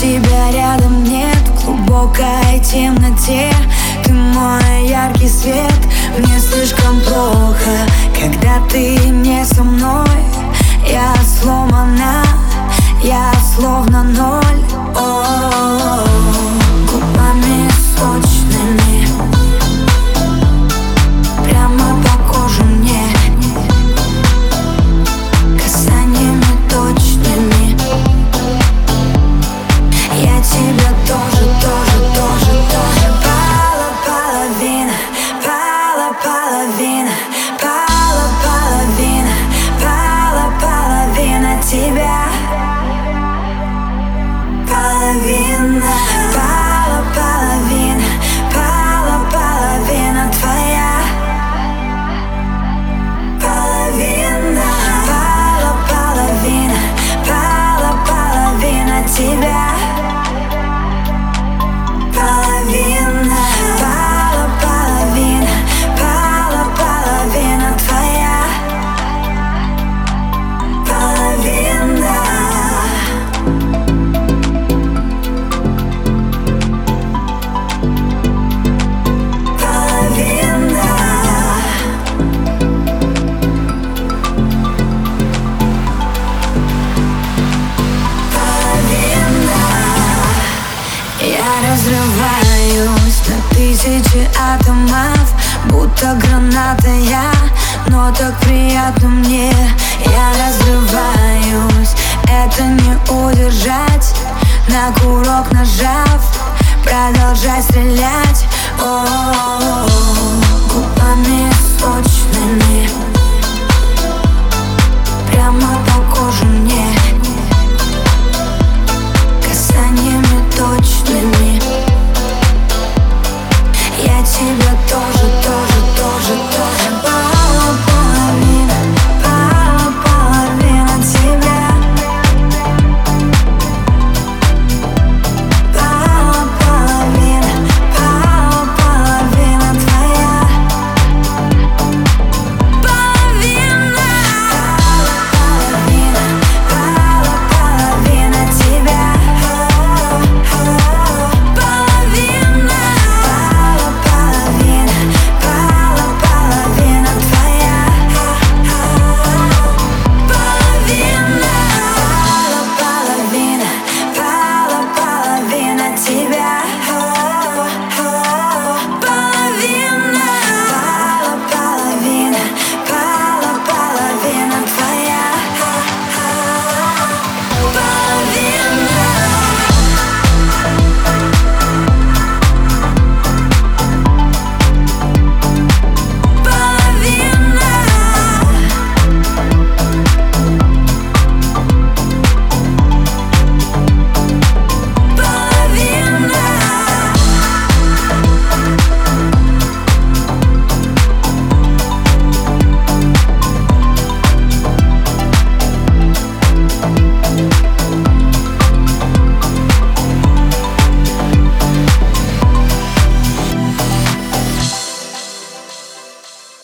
тебя рядом нет В глубокой темноте. Ты мой яркий свет Мне слишком плохо. Когда ты не со мной Я сломана Я словно ноль See разрываюсь на тысячи атомов Будто граната я, но так приятно мне. Я разрываюсь, это не удержать На курок нажав, продолжай стрелять